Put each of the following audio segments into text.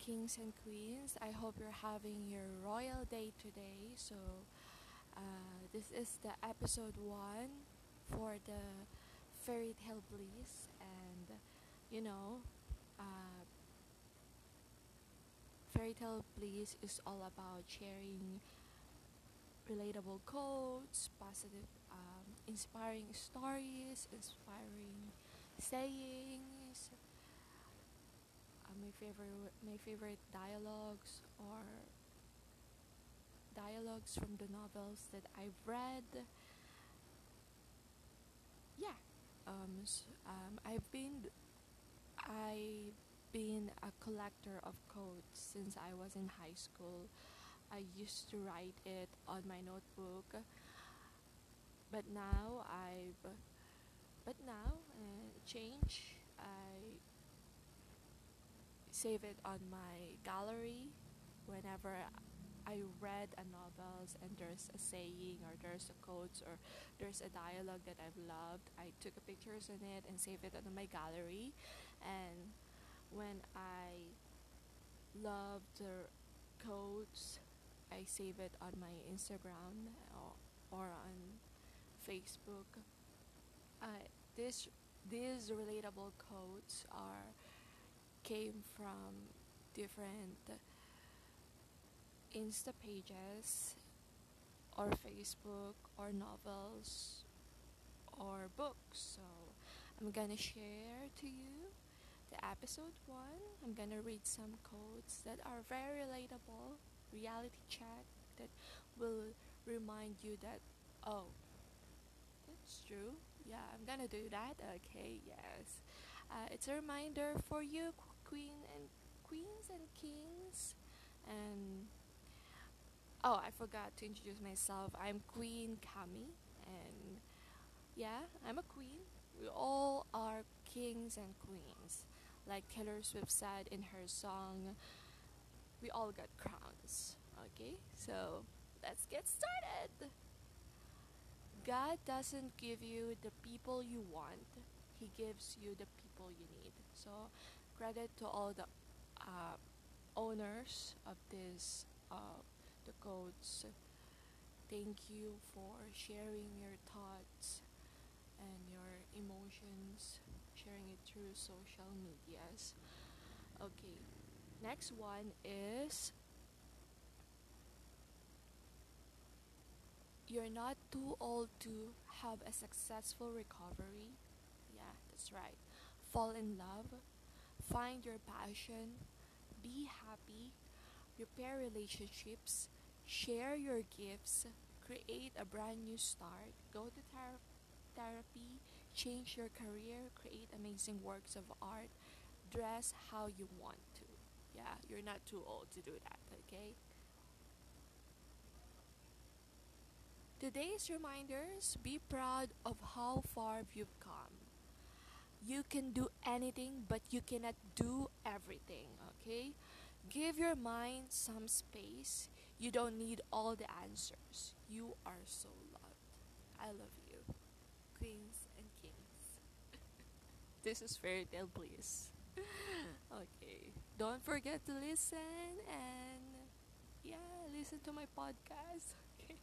kings and queens. I hope you're having your royal day today. So, uh, this is the episode one for the fairy tale bliss, and you know, uh, fairy tale bliss is all about sharing relatable quotes, positive, um, inspiring stories, inspiring sayings my favorite my favorite dialogues or dialogues from the novels that I've read. Yeah, um, s um, I've been I've been a collector of quotes since I was in high school. I used to write it on my notebook, but now I've but now uh, change. I save it on my gallery whenever I read a novels and there's a saying or there's a quotes or there's a dialogue that I've loved. I took a pictures on it and save it on my gallery. And when I love the quotes, I save it on my Instagram or, or on Facebook. Uh, this these relatable quotes are came from different Insta pages or Facebook or novels or books. So I'm gonna share to you the episode one. I'm gonna read some quotes that are very relatable, reality check that will remind you that oh, it's true. Yeah, I'm gonna do that. Okay, yes. Uh, it's a reminder for you, queen and queens and kings, and oh, I forgot to introduce myself. I'm Queen Kami, and yeah, I'm a queen. We all are kings and queens, like Taylor Swift said in her song. We all got crowns. Okay, so let's get started. God doesn't give you the people you want, He gives you the people you need. So, credit to all the uh, owners of this, uh, the codes. Thank you for sharing your thoughts and your emotions, sharing it through social medias. Okay, next one is You're not too old to have a successful recovery. Yeah, that's right. Fall in love, find your passion, be happy, repair relationships, share your gifts, create a brand new start, go to ther- therapy, change your career, create amazing works of art, dress how you want to. Yeah, you're not too old to do that, okay? Today's reminders be proud of how far you've come. You can do anything, but you cannot do everything, okay? Give your mind some space. You don't need all the answers. You are so loved. I love you, queens and kings. this is Fairy Tale Bliss. okay. Don't forget to listen and, yeah, listen to my podcast. Okay.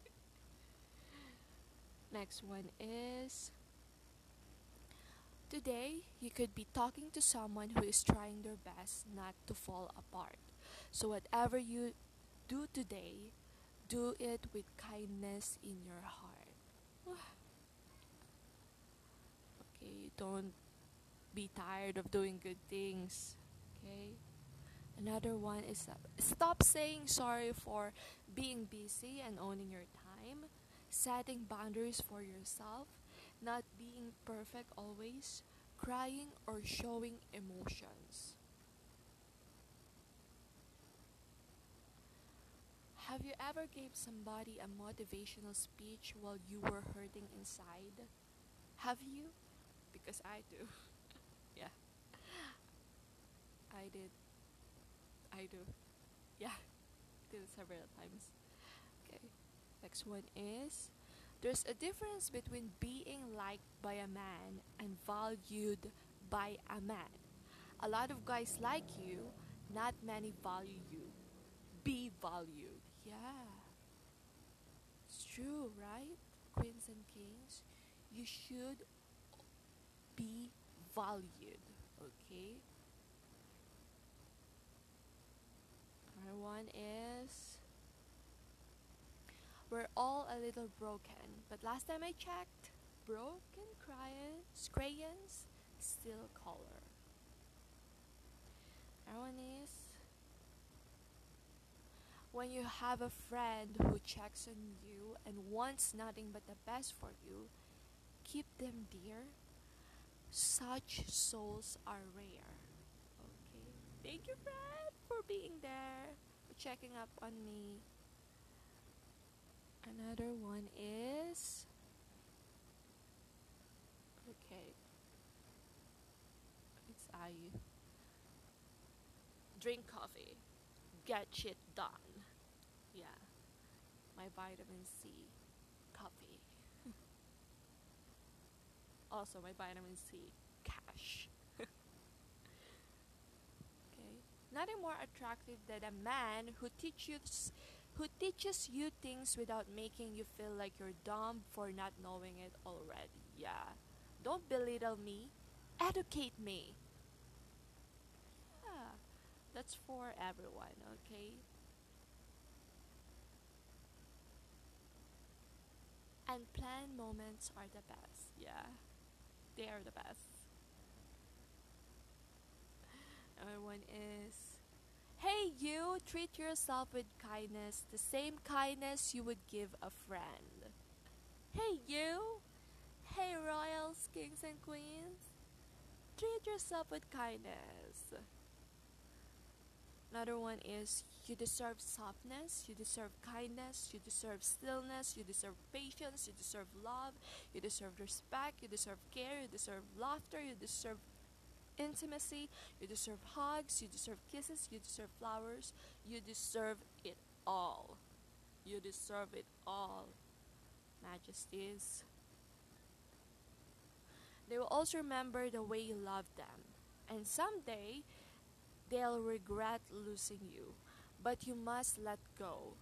Next one is Today, you could be talking to someone who is trying their best not to fall apart. So, whatever you do today, do it with kindness in your heart. okay, don't be tired of doing good things. Okay? Another one is stop saying sorry for being busy and owning your time, setting boundaries for yourself, not being perfect always, crying or showing emotions. Have you ever gave somebody a motivational speech while you were hurting inside? Have you? Because I do. yeah. I did. I do. Yeah. did it several times. Okay. Next one is there's a difference between being liked by a man and valued by a man. A lot of guys like you, Not many value you. Be valued. Yeah. It's true, right? Queens and kings, you should be valued. Okay? Another one is we're all a little broken, but last time I checked, broken crayons, crayons still color. Another one is when you have a friend who checks on you and wants nothing but the best for you, keep them dear. Such souls are rare. Okay. Thank you, friend, for being there, for checking up on me. One is okay. It's I drink coffee, get shit done. Yeah, my vitamin C, coffee. also, my vitamin C, cash. okay, nothing more attractive than a man who teaches who teaches you things without making you feel like you're dumb for not knowing it already. Yeah. Don't belittle me. Educate me. Yeah. That's for everyone, okay? And planned moments are the best. Yeah. They are the best. Another one is Hey, you, treat yourself with kindness, the same kindness you would give a friend. Hey, you, hey, royals, kings, and queens, treat yourself with kindness. Another one is you deserve softness, you deserve kindness, you deserve stillness, you deserve patience, you deserve love, you deserve respect, you deserve care, you deserve laughter, you deserve intimacy, you deserve hugs, you deserve kisses, you deserve flowers, you deserve it all. You deserve it all, majesties. They will also remember the way you loved them, and someday they'll regret losing you. But you must let go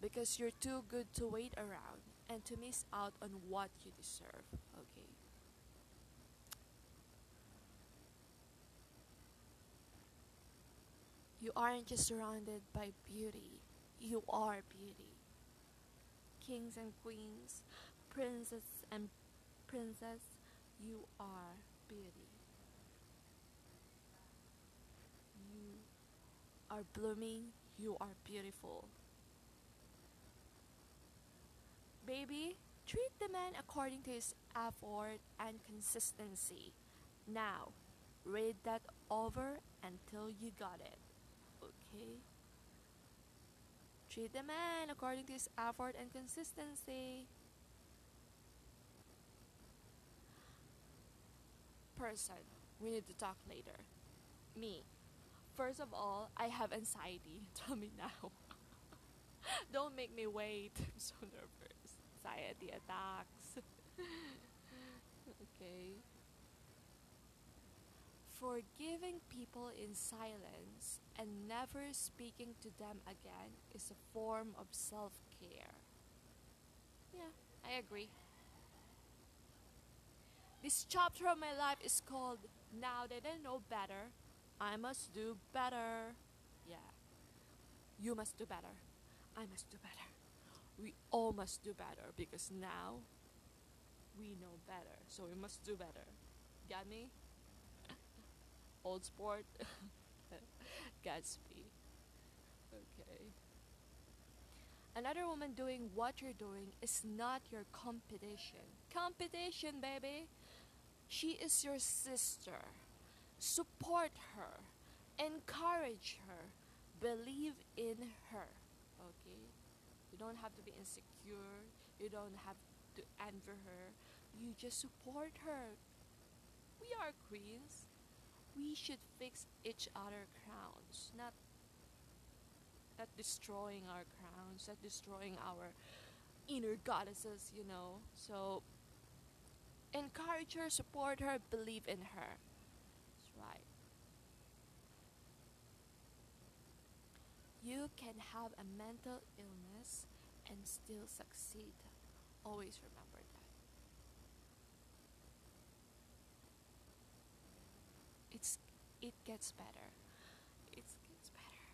because you're too good to wait around and to miss out on what you deserve. Okay. You aren't just surrounded by beauty, you are beauty. Kings and queens, princes and princess, you are beauty. You are blooming, you are beautiful. Baby, treat the man according to his effort and consistency. Now, read that over until you got it. Okay? Treat the man according to his effort and consistency. Person, we need to talk later. Me. First of all, I have anxiety. Tell me now. Don't make me wait. I'm so nervous. Anxiety attacks. okay. Forgiving people in silence and never speaking to them again is a form of self care. Yeah, I agree. This chapter of my life is called Now That I Know Better, I Must Do Better. Yeah. You must do better. I must do better. We all must do better because now we know better. So we must do better. Got me? Old sport. Gatsby. Okay. Another woman doing what you're doing is not your competition. Competition, baby! She is your sister. Support her. Encourage her. Believe in her. Okay? You don't have to be insecure. You don't have to envy her. You just support her. We are queens we should fix each other crowns, not not destroying our crowns, not destroying our inner goddesses, you know. So encourage her, support her, believe in her. That's right. You can have a mental illness and still succeed. Always remember that. It's it gets better. It gets better.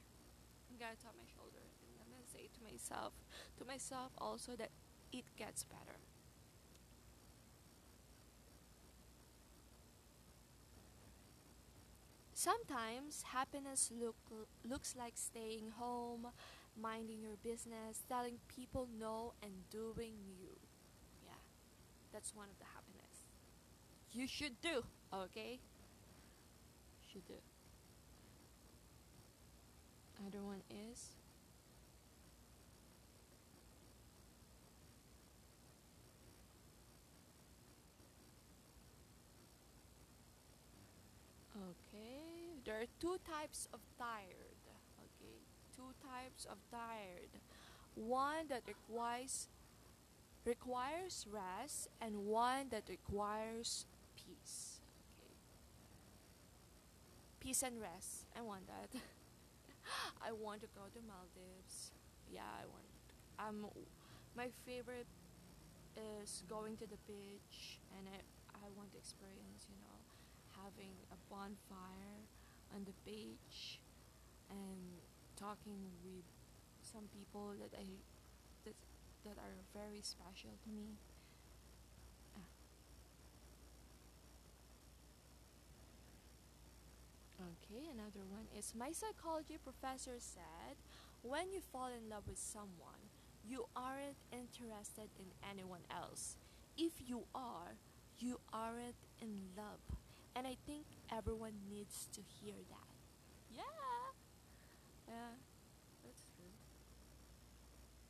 I'm gonna tap my shoulder and I'm gonna say to myself, to myself also that it gets better. Sometimes happiness look, looks like staying home, minding your business, telling people no, and doing you. Yeah, that's one of the happiness. You should do, okay? Should do. Other one is okay. There are two types of tired. Okay, two types of tired. One that requires requires rest and one that requires peace. Peace and rest. I want that. I want to go to Maldives. Yeah, I want. Um, my favorite is going to the beach, and I I want to experience, you know, having a bonfire on the beach, and talking with some people that I that that are very special to me. Okay, another one is my psychology professor said when you fall in love with someone, you aren't interested in anyone else. If you are, you aren't in love. And I think everyone needs to hear that. Yeah. Yeah, that's true.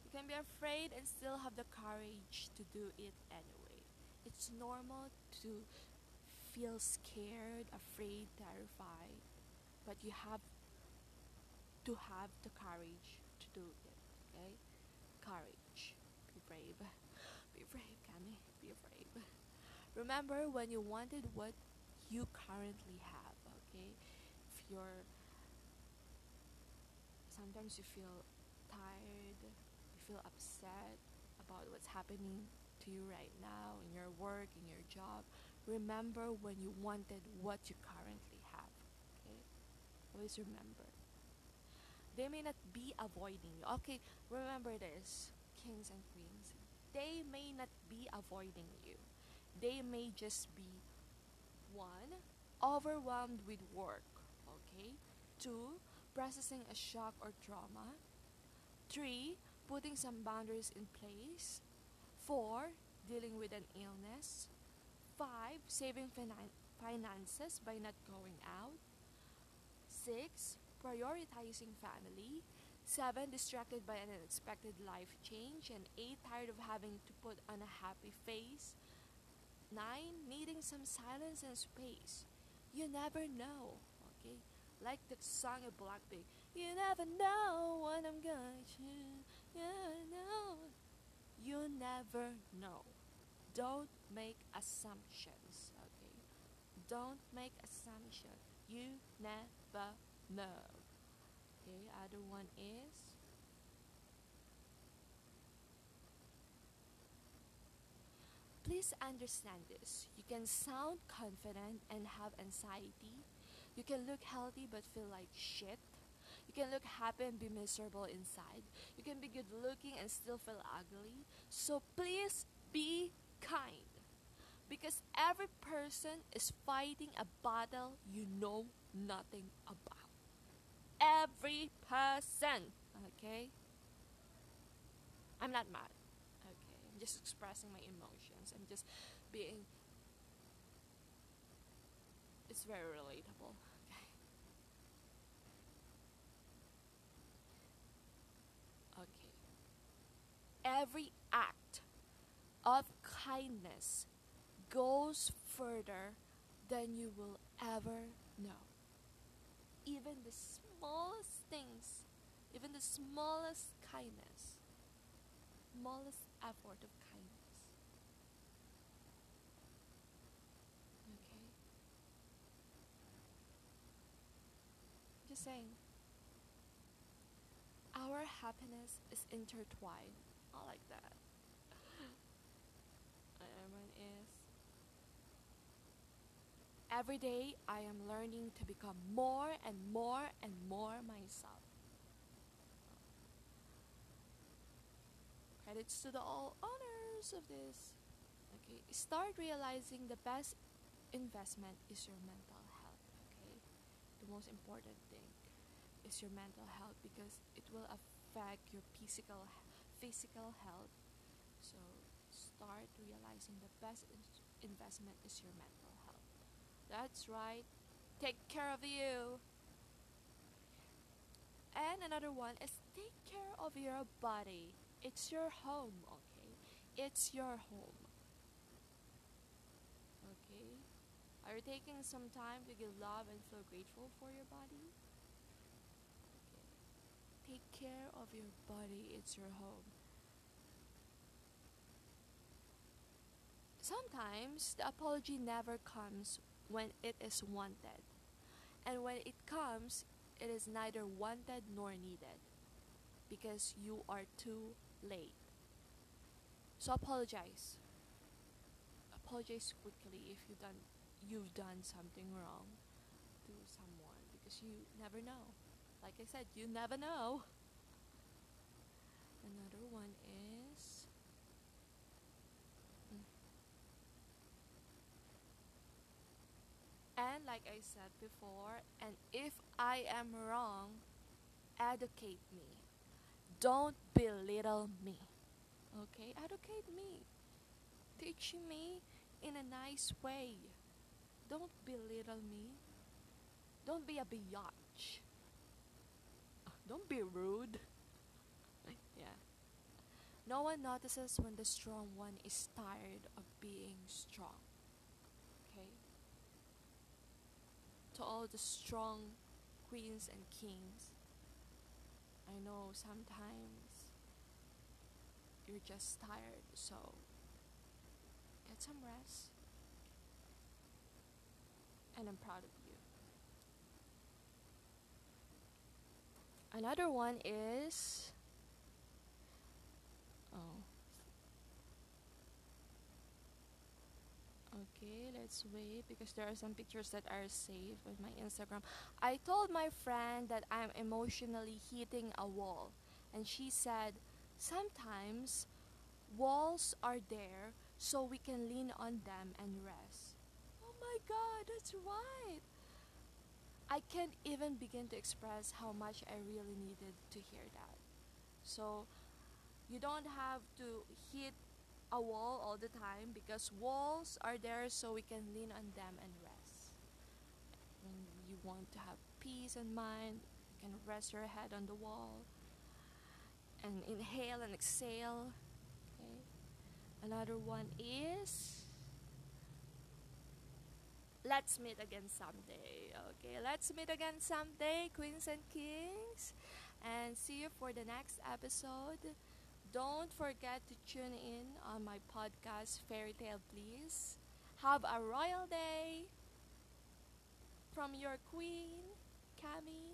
You can be afraid and still have the courage to do it anyway. It's normal to feel scared, afraid, terrified, but you have to have the courage to do it, okay? Courage. Be brave. Be brave, Kami. Be brave. Remember when you wanted what you currently have, okay? If you're sometimes you feel tired, you feel upset about what's happening to you right now in your work, in your job. Remember when you wanted what you currently have. Okay? Always remember. They may not be avoiding you. Okay, remember this, kings and queens. They may not be avoiding you. They may just be one, overwhelmed with work. Okay? Two, processing a shock or trauma. Three, putting some boundaries in place. Four, dealing with an illness. Five, saving finan- finances by not going out. Six, prioritizing family. Seven, distracted by an unexpected life change. And eight, tired of having to put on a happy face. Nine, needing some silence and space. You never know, okay? Like the song of Blackpink. You never know what I'm gonna choose. You never know. You never know. Don't make assumptions, okay? Don't make assumptions. You never know. Okay, other one is Please understand this. You can sound confident and have anxiety. You can look healthy but feel like shit. You can look happy and be miserable inside. You can be good looking and still feel ugly. So please be kind. Because every person is fighting a battle you know nothing about. Every person. Okay? I'm not mad. Okay? I'm just expressing my emotions. I'm just being. It's very relatable. Okay. Okay. Every act of kindness goes further than you will ever know. Even the smallest things, even the smallest kindness, smallest effort of kindness. Okay? Just saying. Our happiness is intertwined. I like that. Another one is Every day I am learning to become more and more and more myself. Credits to the all owners of this. Okay, start realizing the best investment is your mental health. Okay, the most important thing is your mental health because it will affect your physical physical health. So start realizing the best in- investment is your mental health. That's right. Take care of you. And another one is take care of your body. It's your home, okay? It's your home. Okay? Are you taking some time to give love and feel grateful for your body? Okay. Take care of your body, it's your home. Sometimes the apology never comes when it is wanted. And when it comes, it is neither wanted nor needed because you are too late. So apologize. Apologize quickly if you've done you've done something wrong to someone because you never know. Like I said, you never know. Another one is Mm. and like I said before, and if I am wrong, educate me. Don't belittle me. Okay? Educate me. Teach me in a nice way. Don't belittle me. Don't be a biatch. Don't be rude. yeah. No one notices when the strong one is tired of being strong. Okay? To all the strong queens and kings, I know sometimes you're just tired, so get some rest. And I'm proud of you. Another one is oh okay let's wait because there are some pictures that are saved with my Instagram. I told my friend that I'm emotionally hitting a wall and she said sometimes walls are there so we can lean on them and rest. Oh my god, that's right. I can't even begin to express how much I really needed to hear that. So, you don't have to hit a wall all the time because walls are there so we can lean on them and rest. When you want to have peace in mind, you can rest your head on the wall and inhale and exhale. Okay. Another one is let's meet again someday. Okay, let's meet again someday, queens and kings. And see you for the next episode. Don't forget to tune in on my podcast, Fairy Tale Bliss. Have a royal day from your queen, Cami.